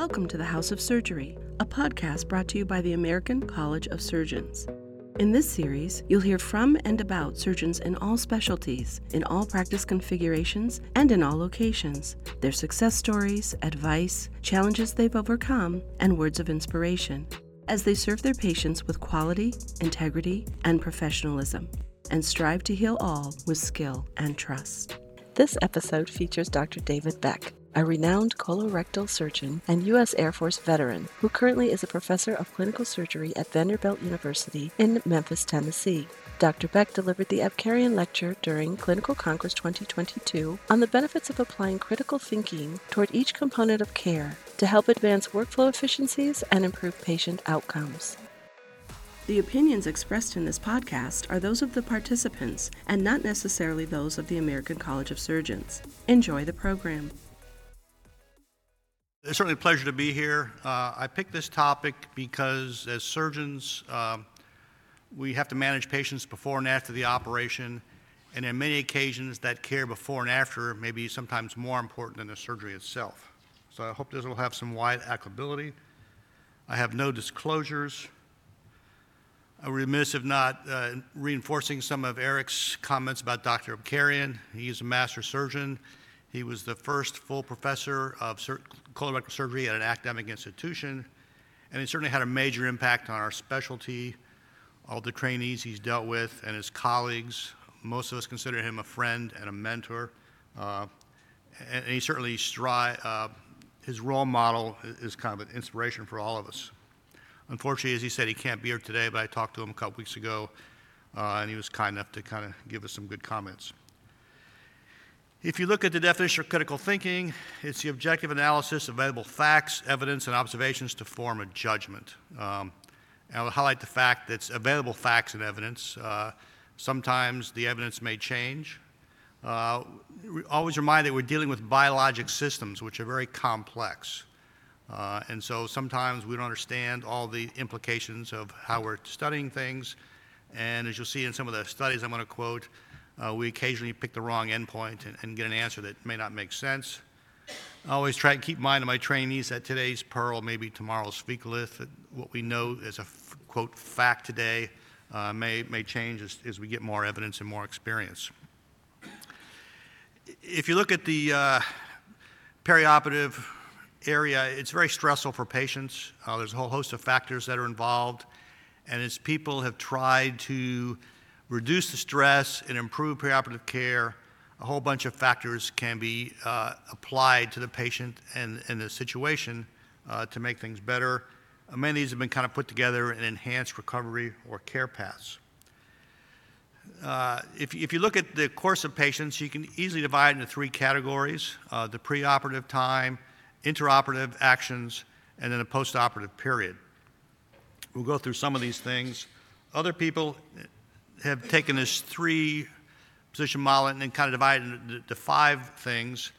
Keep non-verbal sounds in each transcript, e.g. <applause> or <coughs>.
Welcome to the House of Surgery, a podcast brought to you by the American College of Surgeons. In this series, you'll hear from and about surgeons in all specialties, in all practice configurations, and in all locations, their success stories, advice, challenges they've overcome, and words of inspiration as they serve their patients with quality, integrity, and professionalism, and strive to heal all with skill and trust. This episode features Dr. David Beck, a renowned colorectal surgeon and U.S. Air Force veteran who currently is a professor of clinical surgery at Vanderbilt University in Memphis, Tennessee. Dr. Beck delivered the Abcarian Lecture during Clinical Congress 2022 on the benefits of applying critical thinking toward each component of care to help advance workflow efficiencies and improve patient outcomes. The opinions expressed in this podcast are those of the participants and not necessarily those of the American College of Surgeons. Enjoy the program. It's certainly a pleasure to be here. Uh, I picked this topic because as surgeons, um, we have to manage patients before and after the operation, and in many occasions, that care before and after may be sometimes more important than the surgery itself. So I hope this will have some wide applicability. I have no disclosures. I'm remiss if not uh, reinforcing some of Eric's comments about Dr. Abcarian. He's a master surgeon. He was the first full professor of colorectal surgery at an academic institution, and he certainly had a major impact on our specialty, all the trainees he's dealt with, and his colleagues. Most of us consider him a friend and a mentor, uh, and, he certainly stri- uh, his role model is kind of an inspiration for all of us. Unfortunately, as he said, he can't be here today, but I talked to him a couple weeks ago, uh, and he was kind enough to kind of give us some good comments. If you look at the definition of critical thinking, it's the objective analysis of available facts, evidence, and observations to form a judgment. Um, I'll highlight the fact that it's available facts and evidence. Uh, sometimes the evidence may change. Uh, always remind that we're dealing with biologic systems, which are very complex. Uh, and so sometimes we don't understand all the implications of how we're studying things. And as you'll see in some of the studies I'm going to quote, uh, we occasionally pick the wrong endpoint and, and, get an answer that may not make sense. I always try to keep in mind to my trainees that today's pearl may be tomorrow's fecalith, what we know as a quote fact today uh, may, may change as, as, we get more evidence and more experience. If you look at the uh, perioperative area, it's very stressful for patients. Uh, there's a whole host of factors that are involved, and as people have tried to reduce the stress and improve preoperative care. A whole bunch of factors can be uh, applied to the patient and, and the situation uh, to make things better. Uh, many of these have been kind of put together in enhanced recovery or care paths. Uh, if, if, you look at the course of patients, you can easily divide into three categories uh, the preoperative time, intraoperative actions, and then the postoperative period. We'll go through some of these things. Other people have taken this three position model and then kind of divided into, into five things.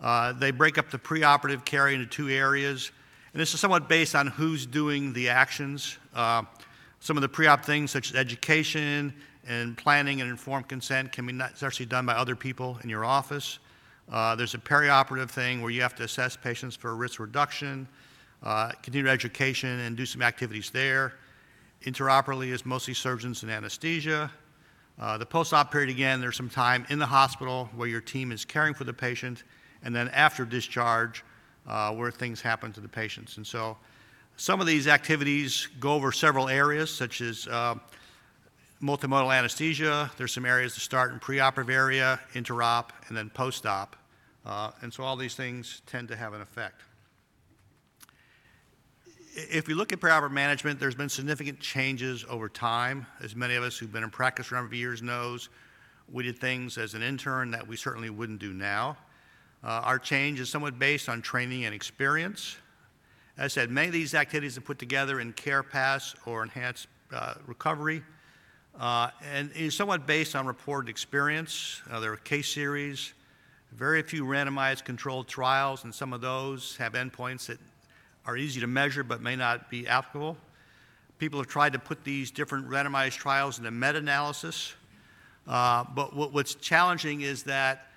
Uh, they break up the preoperative care into two areas, and this is somewhat based on who's doing the actions. Uh, some of the pre-op things, such as education and planning and informed consent, can be actually done by other people in your office. Uh, there's a perioperative thing where you have to assess patients for risk reduction, uh, continue education, and do some activities there. Interoperably is mostly surgeons and anesthesia. Uh, the post-op period, again, there's some time in the hospital where your team is caring for the patient, and then after discharge, uh, where things happen to the patients. And so some of these activities go over several areas, such as uh, multimodal anesthesia. There's some areas to start in preoperative area, interop, and then post-op. Uh, and so all these things tend to have an effect if we look at preoperative management, there's been significant changes over time. As many of us who've been in practice for a number of years knows, we did things as an intern that we certainly wouldn't do now. Uh, our change is somewhat based on training and experience. As I said, many of these activities are put together in care pass or enhanced uh, recovery, uh, and is somewhat based on reported experience. Uh, there are case series, very few randomized controlled trials, and some of those have endpoints that are easy to measure but may not be applicable. People have tried to put these different randomized trials into meta analysis. Uh, but what, what's challenging is that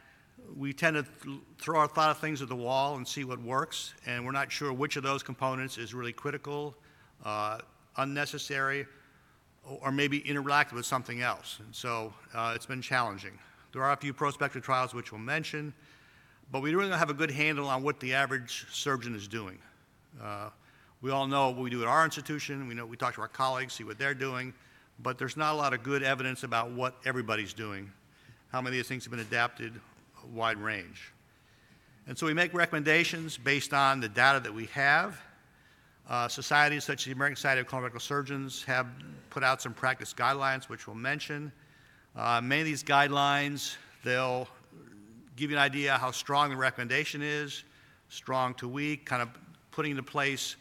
we tend to th- throw a lot of things at the wall and see what works, and we're not sure which of those components is really critical, uh, unnecessary, or or maybe interact with something else. And so uh, it's been challenging. There are a few prospective trials which we'll mention, but we really don't have a good handle on what the average surgeon is doing. Uh, we all know what we do at our institution. We know we talk to our colleagues, see what they're doing, but there's not a lot of good evidence about what everybody's doing. How many of these things have been adapted, a wide range. And so we make recommendations based on the data that we have. Uh, societies such as the American Society of Colorectal Surgeons have put out some practice guidelines, which we'll mention. Uh, many of these guidelines, they'll give you an idea how strong the recommendation is, strong to weak, kind of putting into place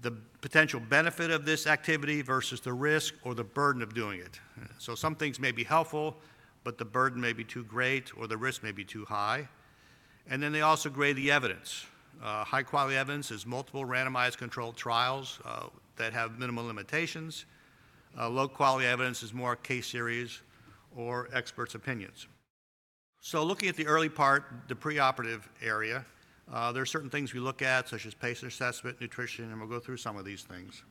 the potential benefit of this activity versus the risk or the burden of doing it. So some things may be helpful, but the burden may be too great or the risk may be too high. And then they also grade the evidence. Uh, high quality evidence is multiple randomized controlled trials uh, that have minimal limitations. Uh, low quality evidence is more case series or experts' opinions. So, looking at the early part, the preoperative area, uh, there are certain things we look at, such as patient assessment, nutrition, and we'll go through some of these things.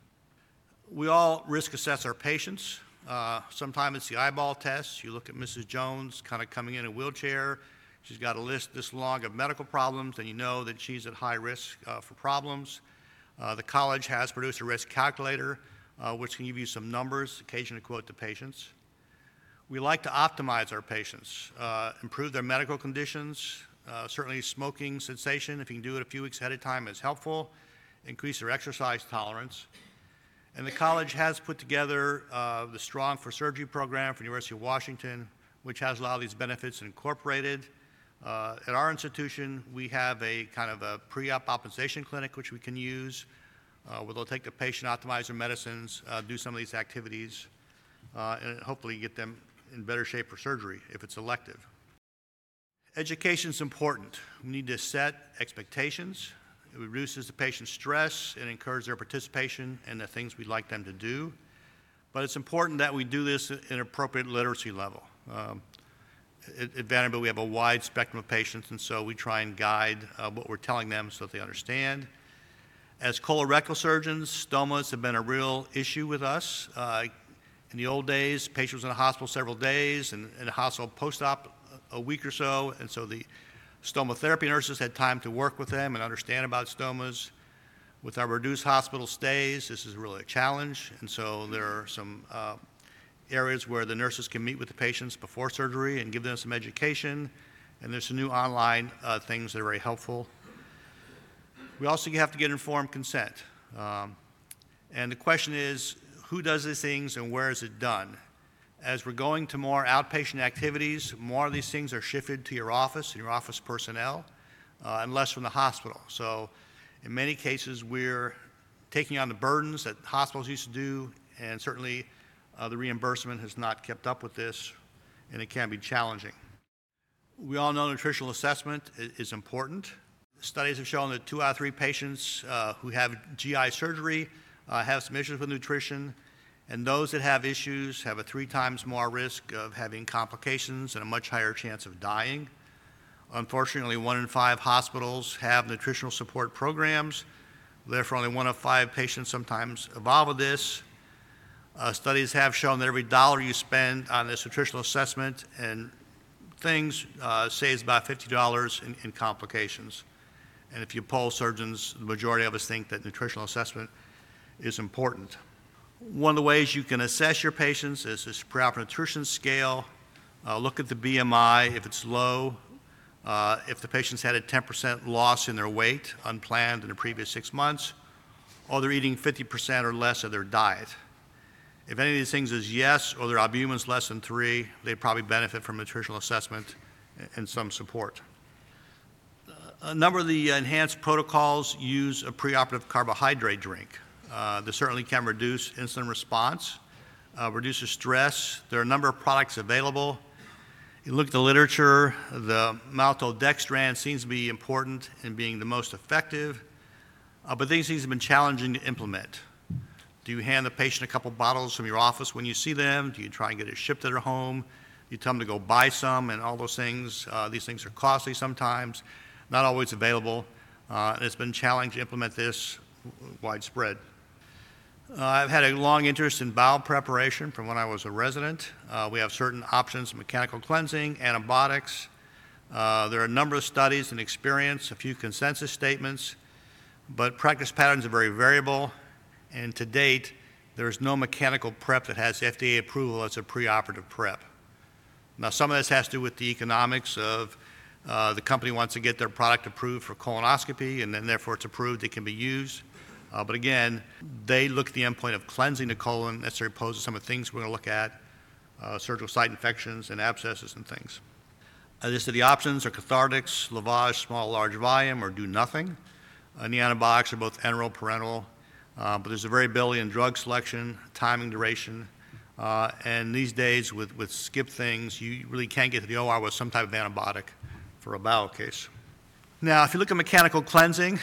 We all risk assess our patients. Uh, sometimes it's the eyeball test. You look at Mrs. Jones kind of coming in a wheelchair. She's got a list this long of medical problems, and you know that she's at high risk uh, for problems. Uh, the college has produced a risk calculator, uh, which can give you some numbers, occasionally to quote to patients. We like to optimize our patients, uh, improve their medical conditions. Uh, certainly, smoking cessation, if you can do it a few weeks ahead of time, is helpful. Increase their exercise tolerance. And the college has put together uh, the Strong for Surgery program for the University of Washington, which has a lot of these benefits incorporated. Uh, at our institution, we have a kind of a pre-op optimization clinic which we can use, uh, where they'll take the patient, optimize their medicines, uh, do some of these activities, uh, and hopefully get them in better shape for surgery if it's elective. Education is important. We need to set expectations. It reduces the patient's stress and encourages their participation in the things we'd like them to do. But it's important that we do this at an appropriate literacy level. Um, at, at Vanderbilt, we have a wide spectrum of patients, and so we try and guide uh, what we're telling them so that they understand. As colorectal surgeons, stomas have been a real issue with us. Uh, in the old days, patient was in the hospital several days, and in the hospital post-op a week or so, and so the stoma therapy nurses had time to work with them and understand about stomas. With our reduced hospital stays, this is really a challenge, and so there are some uh, areas where the nurses can meet with the patients before surgery and give them some education, and there's some new online uh, things that are very helpful. We also have to get informed consent. Um, and the question is, who does these things and where is it done? As we're going to more outpatient activities, more of these things are shifted to your office and your office personnel, uh, and less from the hospital. So, in many cases, we're taking on the burdens that hospitals used to do, and certainly uh, the reimbursement has not kept up with this, and it can be challenging. We all know nutritional assessment is important. Studies have shown that two out of three patients uh, who have GI surgery uh, have some issues with nutrition, and those that have issues have a three times more risk of having complications and a much higher chance of dying. Unfortunately, one in five hospitals have nutritional support programs. Therefore, only one of five patients sometimes evolve with this. Uh, studies have shown that every dollar you spend on this nutritional assessment and things uh, saves about $50 in, in complications. And if you poll surgeons, the majority of us think that nutritional assessment is important. One of the ways you can assess your patients is this preoperative nutrition scale. Uh, look at the BMI. If it's low, uh, if the patient's had a 10% loss in their weight, unplanned in the previous six months, or they're eating 50% or less of their diet. If any of these things is yes, or their albumin's less than three, they probably benefit from nutritional assessment and some support. A number of the enhanced protocols use a preoperative carbohydrate drink. Uh, this certainly can reduce insulin response, uh, reduces stress. There are a number of products available. You look at the literature, the maltodextrin seems to be important in being the most effective, uh, but these things have been challenging to implement. Do you hand the patient a couple bottles from your office when you see them? Do you try and get it shipped to their home? You tell them to go buy some, and all those things. Uh, these things are costly sometimes, not always available. Uh, and it's been challenging to implement this widespread. Uh, I've had a long interest in bowel preparation from when I was a resident. Uh, we have certain options mechanical cleansing, antibiotics. Uh, there are a number of studies and experience, a few consensus statements, but practice patterns are very variable. And to date, there is no mechanical prep that has FDA approval as a preoperative prep. Now, some of this has to do with the economics of uh, the company wants to get their product approved for colonoscopy, and then therefore it's approved, it can be used. Uh, but again, they look at the endpoint of cleansing the colon, necessarily poses some of the things we're going to look at, uh, surgical site infections and abscesses and things. Uh, this the options are cathartics, lavage, small, large volume, or do nothing. The antibiotics are both enteral, parenteral, uh, but there's a variability in drug selection, timing, duration. Uh, and these days, with, with SCIP things, you really can't get to the OR with some type of antibiotic for a bowel case. Now, if you look at mechanical cleansing,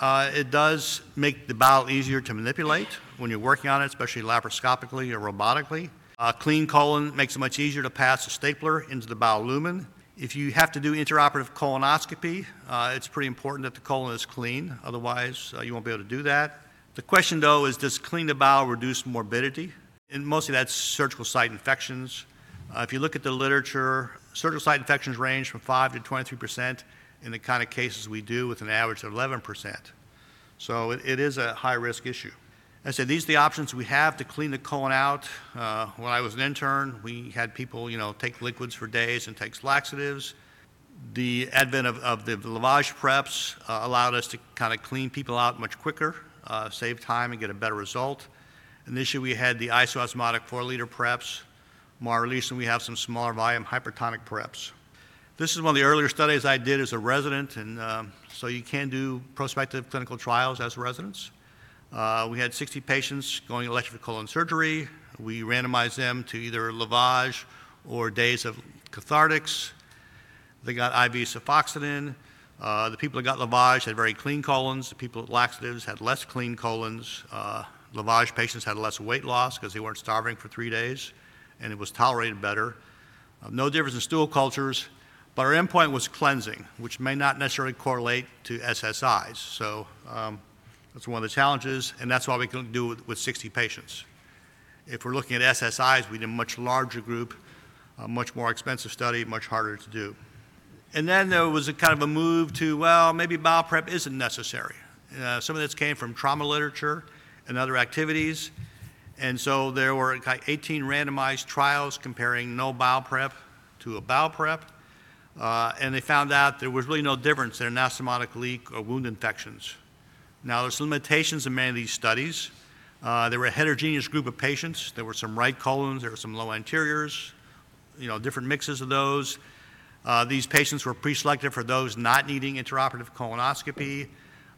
uh, it does make the bowel easier to manipulate when you're working on it, especially laparoscopically or robotically. Uh, clean colon makes it much easier to pass a stapler into the bowel lumen. If you have to do intraoperative colonoscopy, uh, it's pretty important that the colon is clean, otherwise, uh, you won't be able to do that. The question, though, is does clean the bowel reduce morbidity? And mostly that's surgical site infections. Uh, if you look at the literature, surgical site infections range from 5 to 23 percent in the kind of cases we do with an average of 11%. So it, it is a high risk issue. I said, these are the options we have to clean the colon out. Uh, when I was an intern, we had people, you know, take liquids for days and take laxatives. The advent of, of the lavage preps uh, allowed us to kind of clean people out much quicker, uh, save time, and get a better result. Initially, we had the isoosmotic four liter preps. More recently, we have some smaller volume hypertonic preps. This is one of the earlier studies I did as a resident, and um, so you can do prospective clinical trials as residents. Uh, we had 60 patients going elective colon surgery. We randomized them to either lavage or days of cathartics. They got IV cefoxitin. Uh, the people that got lavage had very clean colons. The people with laxatives had less clean colons. Uh, lavage patients had less weight loss because they weren't starving for three days, and it was tolerated better. Uh, no difference in stool cultures. But our endpoint was cleansing, which may not necessarily correlate to SSIs. So um, that's one of the challenges, and that's why we can do it with 60 patients. If we're looking at SSIs, we need a much larger group, a much more expensive study, much harder to do. And then there was a kind of a move to, well, maybe bowel prep isn't necessary. Uh, some of this came from trauma literature and other activities. And so there were 18 randomized trials comparing no bowel prep to a bowel prep. Uh, and they found out there was really no difference in anastomotic leak or wound infections. Now, there's limitations in many of these studies. Uh, there were a heterogeneous group of patients. There were some right colons, there were some low anteriors, you know, different mixes of those. Uh, these patients were pre-selected for those not needing intraoperative colonoscopy.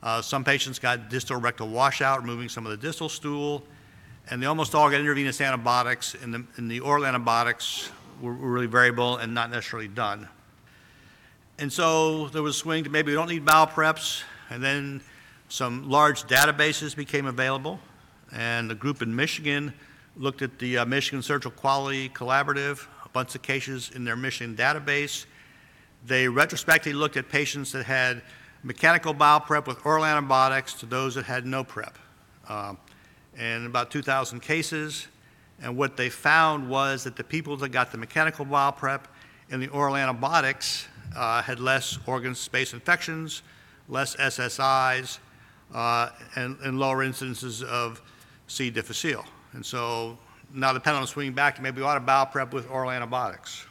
Uh, some patients got distal rectal washout, removing some of the distal stool, and they almost all got intravenous antibiotics, and the, and the oral antibiotics were really variable and not necessarily done. And so there was a swing to maybe we don't need bowel preps, and then some large databases became available. And the group in Michigan looked at the uh, Michigan Surgical Quality Collaborative, a bunch of cases in their Michigan database. They retrospectively looked at patients that had mechanical bowel prep with oral antibiotics to those that had no prep, um, and about 2,000 cases. And what they found was that the people that got the mechanical bowel prep and the oral antibiotics uh, had less organ space infections, less SSIs, uh, and, and, lower incidences of C. difficile. And so now the pendulum is swinging back maybe we ought to bowel prep with oral antibiotics.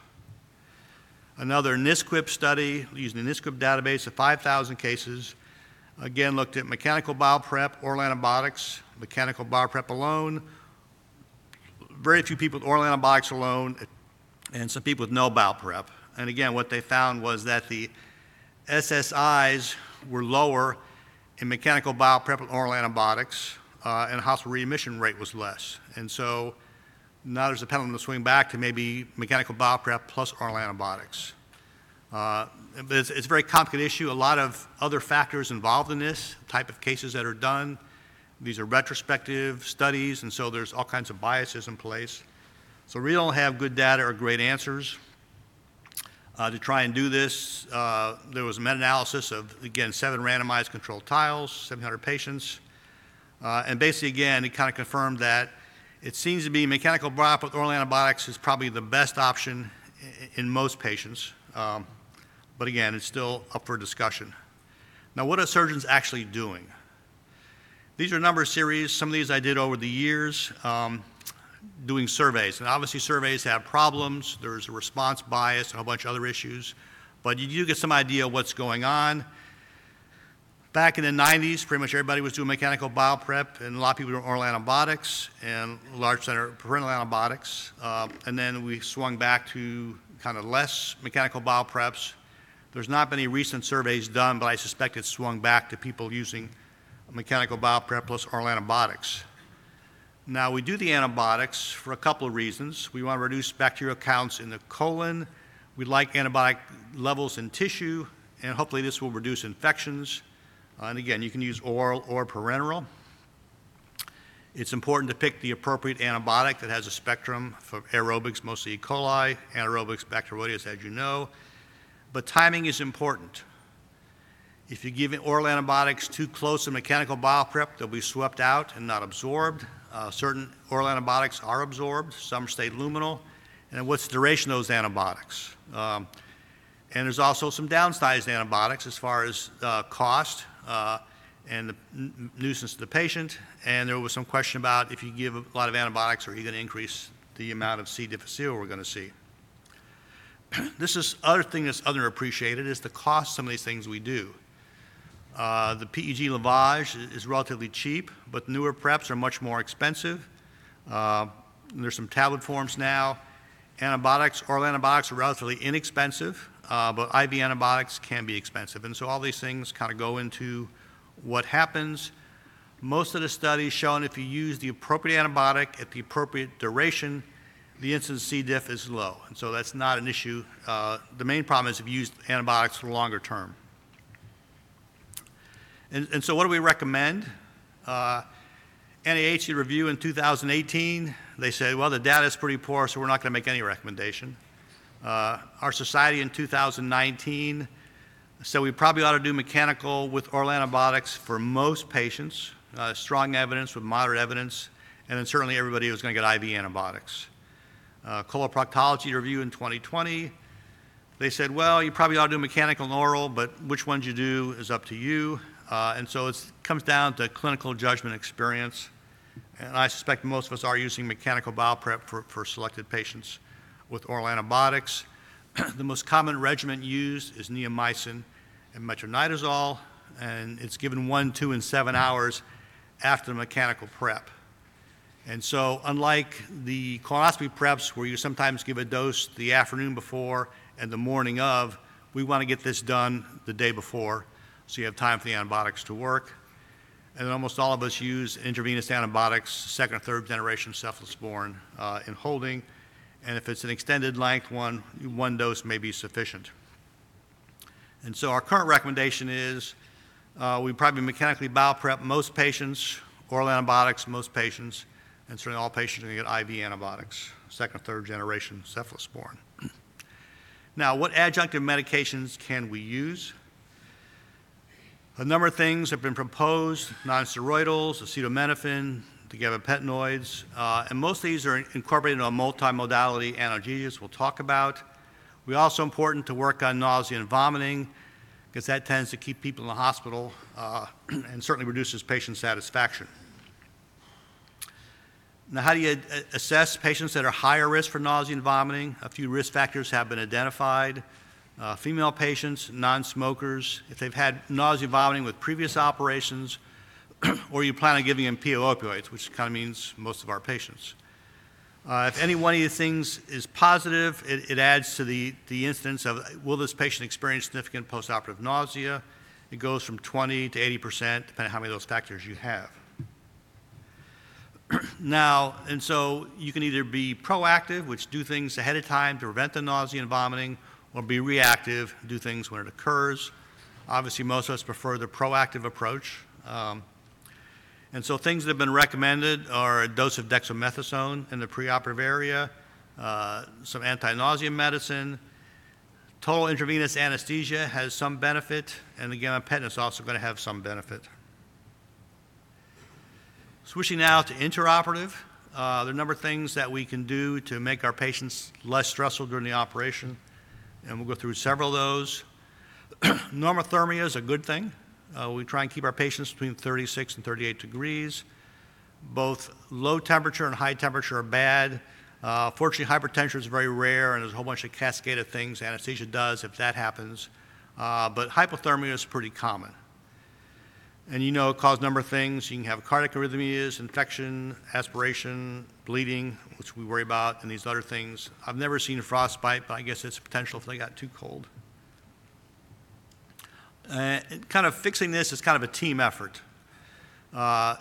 Another NSQIP study using the NSQIP database of 5,000 cases, again looked at mechanical bowel prep, oral antibiotics, mechanical bowel prep alone, very few people with oral antibiotics alone, and some people with no bowel prep. And again, what they found was that the SSIs were lower in mechanical with oral antibiotics, uh, and hospital readmission rate was less. And so now there's a pendulum to swing back to maybe mechanical bowel prep plus oral antibiotics. Uh, but it's, it's, a very complicated issue. A lot of other factors involved in this type of cases that are done. These are retrospective studies, and so there's all kinds of biases in place. So we don't have good data or great answers. Uh, to try and do this, uh, there was a meta-analysis of, again, seven randomized controlled trials, 700 patients. Uh, and basically, again, it kind of confirmed that it seems to be mechanical BOP with oral antibiotics is probably the best option in, in most patients. Um, but again, it's still up for discussion. Now, what are surgeons actually doing? These are a number of series. Some of these I did over the years. Um, doing surveys. And obviously, surveys have problems. There's a response bias and a whole bunch of other issues. But you do get some idea of what's going on. Back in the 90s, pretty much everybody was doing mechanical bowel prep, and a lot of people were doing oral antibiotics and large center parenteral antibiotics. Uh, and then we swung back to kind of less mechanical bowel preps. There's not been any recent surveys done, but I suspect it's swung back to people using mechanical bowel prep plus oral antibiotics. Now, we do the antibiotics for a couple of reasons. We want to reduce bacterial counts in the colon. We like antibiotic levels in tissue, and hopefully this will reduce infections. Uh, and again, you can use oral or parenteral. It's important to pick the appropriate antibiotic that has a spectrum for aerobics, mostly E. coli, anaerobics, Bacteroides, as you know. But timing is important. If you give oral antibiotics too close to mechanical bowel prep, they'll be swept out and not absorbed. Uh, certain oral antibiotics are absorbed, some stay luminal, and what's the duration of those antibiotics? Um, and there's also some downsized antibiotics as far as uh, cost uh, and the n- nuisance to the patient. And there was some question about if you give a lot of antibiotics, are you going to increase the amount of C. difficile we're going to see? <clears throat> this is other thing that's underappreciated is the cost of some of these things we do. Uh, the PEG lavage is relatively cheap, but newer preps are much more expensive. Uh, there's some tablet forms now. Antibiotics, oral antibiotics are relatively inexpensive, uh, but IV antibiotics can be expensive. And so all these things kind of go into what happens. Most of the studies showing if you use the appropriate antibiotic at the appropriate duration, the incidence of C. diff is low. And so that's not an issue. Uh, the main problem is if you use antibiotics for longer term. And, and so, what do we recommend? Uh, NIH review in 2018. They said, well, the data is pretty poor, so we're not going to make any recommendation. Uh, our society in 2019 said we probably ought to do mechanical with oral antibiotics for most patients, uh, strong evidence with moderate evidence, and then certainly everybody was going to get IV antibiotics. Uh, coloproctology review in 2020, they said, well, you probably ought to do mechanical and oral, but which ones you do is up to you. Uh, and so it comes down to clinical judgment experience. And I suspect most of us are using mechanical bowel prep for, for selected patients with oral antibiotics. <clears throat> the most common regimen used is neomycin and metronidazole, and it's given one, two, and seven hours after the mechanical prep. And so, unlike the colonoscopy preps where you sometimes give a dose the afternoon before and the morning of, we want to get this done the day before so you have time for the antibiotics to work. And then almost all of us use intravenous antibiotics, second or third generation cephalosporin, uh, in holding. And if it's an extended length one, one dose may be sufficient. And so our current recommendation is uh, we probably mechanically bowel prep most patients, oral antibiotics most patients, and certainly all patients are going to get IV antibiotics, second or third generation cephalosporin. <clears throat> now, what adjunctive medications can we use? A number of things have been proposed, nonsteroidals, acetaminophen, the gabapentinoids, uh, and most of these are incorporated into a multimodality analgesics we'll talk about. We also important to work on nausea and vomiting because that tends to keep people in the hospital uh, <clears throat> and certainly reduces patient satisfaction. Now, how do you assess patients that are higher risk for nausea and vomiting? A few risk factors have been identified uh, female patients, non smokers, if they've had nausea, vomiting with previous operations, <clears throat> or you plan on giving them PO opioids, which kind of means most of our patients. Uh, if any one of these things is positive, it, it, adds to the, the incidence of will this patient experience significant postoperative nausea? It goes from 20 to 80 percent, depending on how many of those factors you have. <clears throat> now, and so you can either be proactive, which do things ahead of time to prevent the nausea and vomiting, or be reactive, do things when it occurs. Obviously, most of us prefer the proactive approach. Um, and so things that have been recommended are a dose of dexamethasone in the preoperative area, uh, some anti-nausea medicine. Total intravenous anesthesia has some benefit, and the gabapentin is also going to have some benefit. Switching now to intraoperative, uh, there are a number of things that we can do to make our patients less stressful during the operation, and we'll go through several of those. <clears throat> Normothermia is a good thing. Uh, we try and keep our patients between 36 and 38 degrees. Both low temperature and high temperature are bad. Uh, fortunately, hypertension is very rare, and there's a whole bunch of cascade of things anesthesia does if that happens. Uh, but hypothermia is pretty common. And you know, a number of things. You can have cardiac arrhythmias, infection, aspiration, bleeding, which we worry about, and these other things. I've never seen frostbite, but I guess it's potential if they got too cold. Uh, kind of fixing this is kind of a team effort. Uh,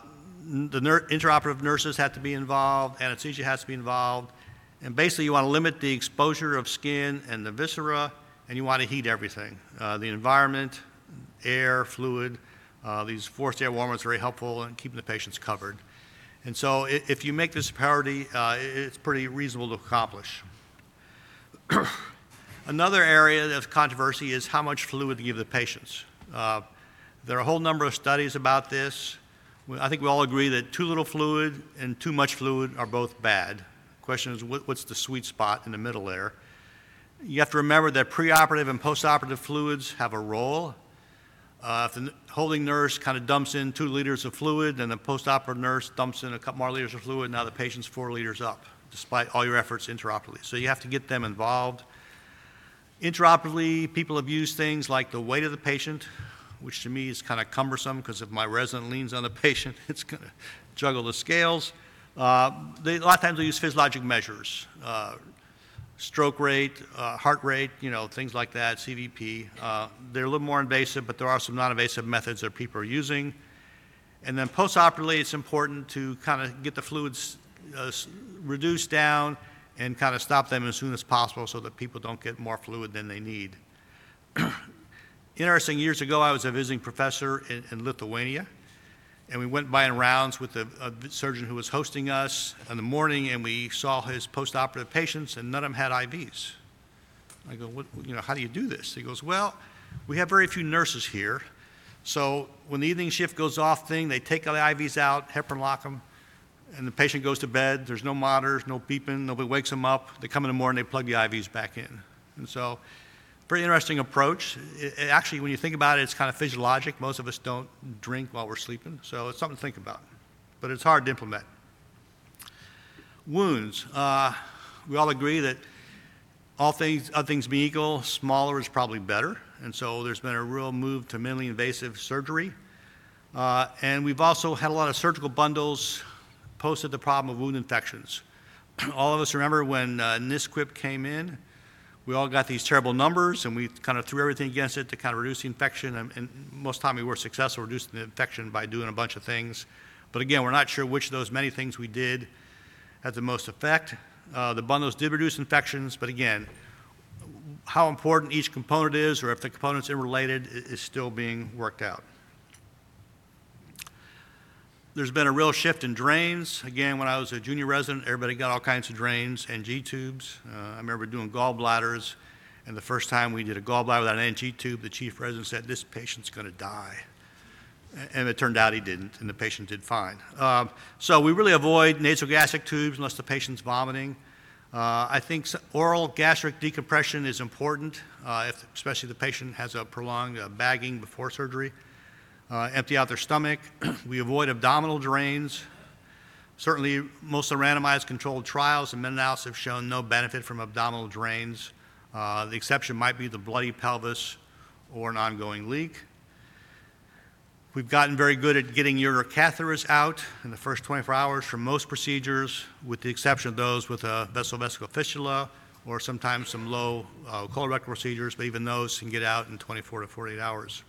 the ner- intraoperative nurses have to be involved, anesthesia has to be involved, and basically you want to limit the exposure of skin and the viscera, and you want to heat everything. Uh, the environment, air, fluid, uh, these forced air warmers are very helpful in keeping the patients covered. And so if you make this a priority, uh, it's pretty reasonable to accomplish. <coughs> Another area of controversy is how much fluid to give the patients. Uh, there are a whole number of studies about this. I think we all agree that too little fluid and too much fluid are both bad. The question is, what's the sweet spot in the middle there? You have to remember that preoperative and postoperative fluids have a role. Uh, if the holding nurse kind of dumps in two liters of fluid, then the postoperative nurse dumps in a couple more liters of fluid, now the patient's four liters up, despite all your efforts intraoperatively. So you have to get them involved. Intraoperatively, people have used things like the weight of the patient, which to me is kind of cumbersome because if my resident leans on the <laughs> patient, it's going to juggle the scales. Uh, they, a lot of times they use physiologic measures, uh, stroke rate, uh, heart rate, you know, things like that, CVP. Uh, they're a little more invasive, but there are some non-invasive methods that people are using. And then post-operatively, it's important to kind of get the fluids uh, reduced down and kind of stop them as soon as possible so that people don't get more fluid than they need. <clears throat> Interesting, years ago, I was a visiting professor in, in Lithuania, and we went by in rounds with a, a, uh, surgeon who was hosting us in the morning, and we saw his postoperative patients, and none of them had IVs. I go, what, you know, how do you do this? He goes, well, we have very few nurses here, so when the evening shift goes off thing, they take the IVs out, heparin lock them, and the patient goes to bed. There's no monitors, no beeping, nobody wakes them up. They come in the morning, they plug the IVs back in. And so, very interesting approach. It, it actually, when you think about it, it's kind of physiologic. Most of us don't drink while we're sleeping, so it's something to think about. But it's hard to implement. Wounds. Uh, we all agree that all things, other things being equal, smaller is probably better. And so there's been a real move to minimally invasive surgery. Uh, and we've also had a lot of surgical bundles posted the problem of wound infections. <clears throat> all of us remember when uh, NSQIP came in, we all got these terrible numbers and we kind of threw everything against it to kind of reduce the infection. And, and most of the time we were successful reducing the infection by doing a bunch of things. But again, we're not sure which of those many things we did had the most effect. Uh, the bundles did reduce infections, but again, how important each component is or if the component's interrelated is still being worked out. There's been a real shift in drains. Again, when I was a junior resident, everybody got all kinds of drains and G tubes. Uh, I remember doing gallbladders, and the first time we did a gallbladder without an NG tube, the chief resident said, This patient's going to die. And it turned out he didn't, and the patient did fine. Um, so we really avoid nasogastric tubes unless the patient's vomiting. Uh, I think oral gastric decompression is important, uh, if, especially if the patient has a prolonged uh, bagging before surgery uh, empty out their stomach. <clears throat> we avoid abdominal drains. Certainly, most of the randomized controlled trials and meta-analysis have shown no benefit from abdominal drains. Uh, the exception might be the bloody pelvis or an ongoing leak. We've gotten very good at getting urinary catheters out in the first 24 hours for most procedures, with the exception of those with a vessel-vesical fistula or sometimes some low uh, colorectal procedures, but even those can get out in 24 to 48 hours.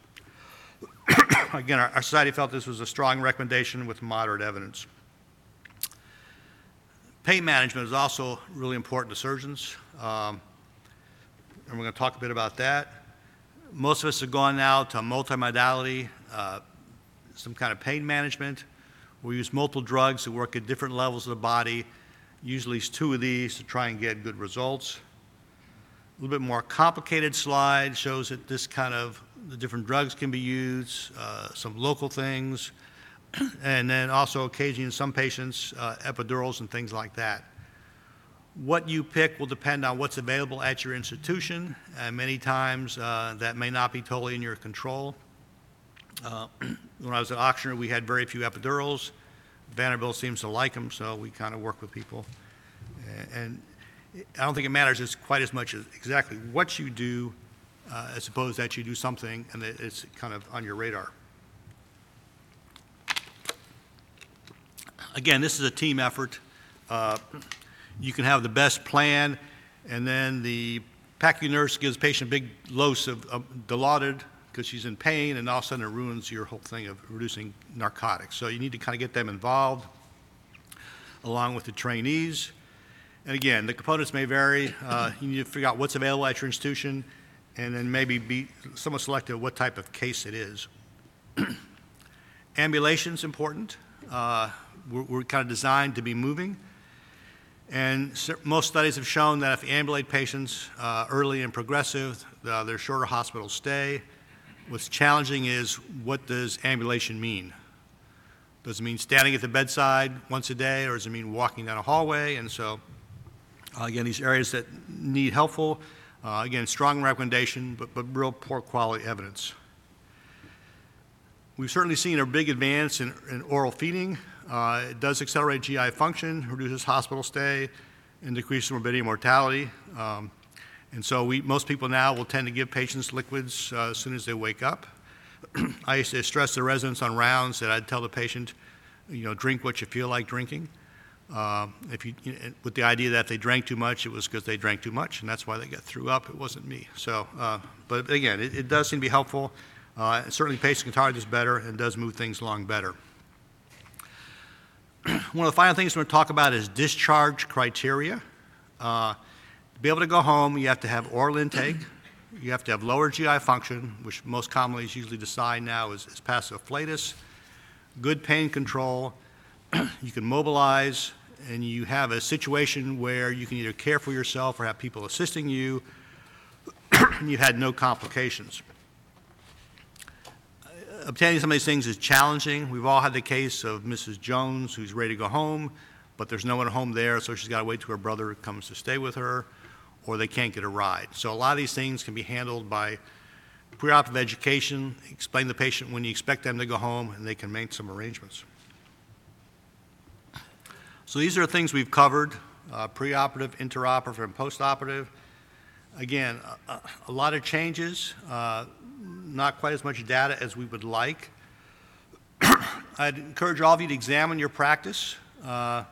<coughs> Again, our, our society felt this was a strong recommendation with moderate evidence. Pain management is also really important to surgeons, um, and we're going to talk a bit about that. Most of us have gone now to multimodality, uh, some kind of pain management. We use multiple drugs that work at different levels of the body. usually it's two of these to try and get good results. A little bit more complicated slide shows that this kind of, the different drugs can be used, uh, some local things, <clears throat> and then also occasionally in some patients, uh, epidurals and things like that. What you pick will depend on what's available at your institution, and many times uh, that may not be totally in your control. Uh, <clears throat> when I was at Ochsner, we had very few epidurals. Vanderbilt seems to like them, so we kind of work with people. And I don't think it matters quite as much as exactly what you do, uh, as opposed that you do something and that it's kind of on your radar. Again, this is a team effort. Uh, You can have the best plan, and then the PACU nurse gives the patient a big dose of of Dilaudid because she's in pain, and all of a sudden it ruins your whole thing of reducing narcotics. So you need to kind of get them involved, along with the trainees. And again, the components may vary. Uh, You need to figure out what's available at your institution, and then maybe be somewhat selective what type of case it is. <clears throat> Ambulation's important. Uh, We're we're kind of designed to be moving. And most studies have shown that if you ambulate patients uh, early and progressive, uh, there's shorter hospital stay. What's challenging is what does ambulation mean? Does it mean standing at the bedside once a day, or does it mean walking down a hallway? And so, uh, again, these areas that need helpful, uh, again, strong recommendation, but, but real poor quality evidence. We've certainly seen a big advance in, in oral feeding. Uh, it does accelerate GI function, reduces hospital stay, and decreases morbidity and mortality. Um, and so we, most people now will tend to give patients liquids uh, as soon as they wake up. <clears throat> I used to stress the residents on rounds that I'd tell the patient, you know, drink what you feel like drinking. Uh, if you, you know, with the idea that if they drank too much, it was because they drank too much, and that's why they got threw up. It wasn't me. So, uh, but again, it, it does seem to be helpful. Uh, and certainly, patients can tolerate this better and does move things along better. <clears throat> One of the final things we're going to talk about is discharge criteria. Uh, to be able to go home, you have to have oral intake. You have to have lower GI function, which most commonly is usually decided now as, as passive flatus, good pain control. <clears throat> you can mobilize, and you have a situation where you can either care for yourself or have people assisting you, <clears throat> and you've had no complications uh, obtaining some of these things is challenging. We've all had the case of Mrs. Jones who's ready to go home, but there's no one home there, so she's got to wait till her brother comes to stay with her, or they can't get a ride. So a lot of these things can be handled by preoperative education, explain the patient when you expect them to go home, and they can make some arrangements. So these are things we've covered, uh, preoperative, intraoperative, and postoperative. Again, a, a lot of changes, uh, not quite as much data as we would like. <clears throat> I'd encourage all of you to examine your practice, uh,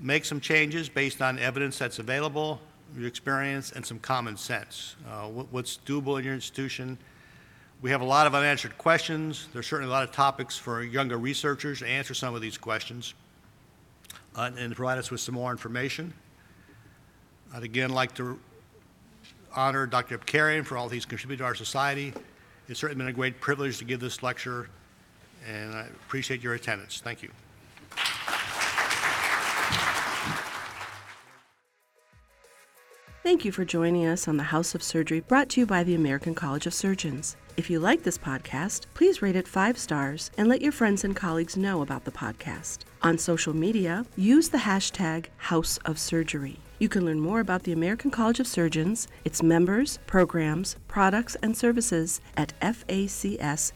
make some changes based on evidence that's available, your experience, and some common sense. Uh, what, what's doable in your institution? We have a lot of unanswered questions. There's certainly a lot of topics for younger researchers to answer some of these questions uh, and provide us with some more information. I'd again like to honor Dr. Abcarian for all he's contributed to our society. It's certainly been a great privilege to give this lecture, and I appreciate your attendance. Thank you. Thank you for joining us on the House of Surgery brought to you by the American College of Surgeons. If you like this podcast, please rate it five stars and let your friends and colleagues know about the podcast. On social media, use the hashtag House of Surgery. You can learn more about the American College of Surgeons, its members, programs, products, and services at facs.org.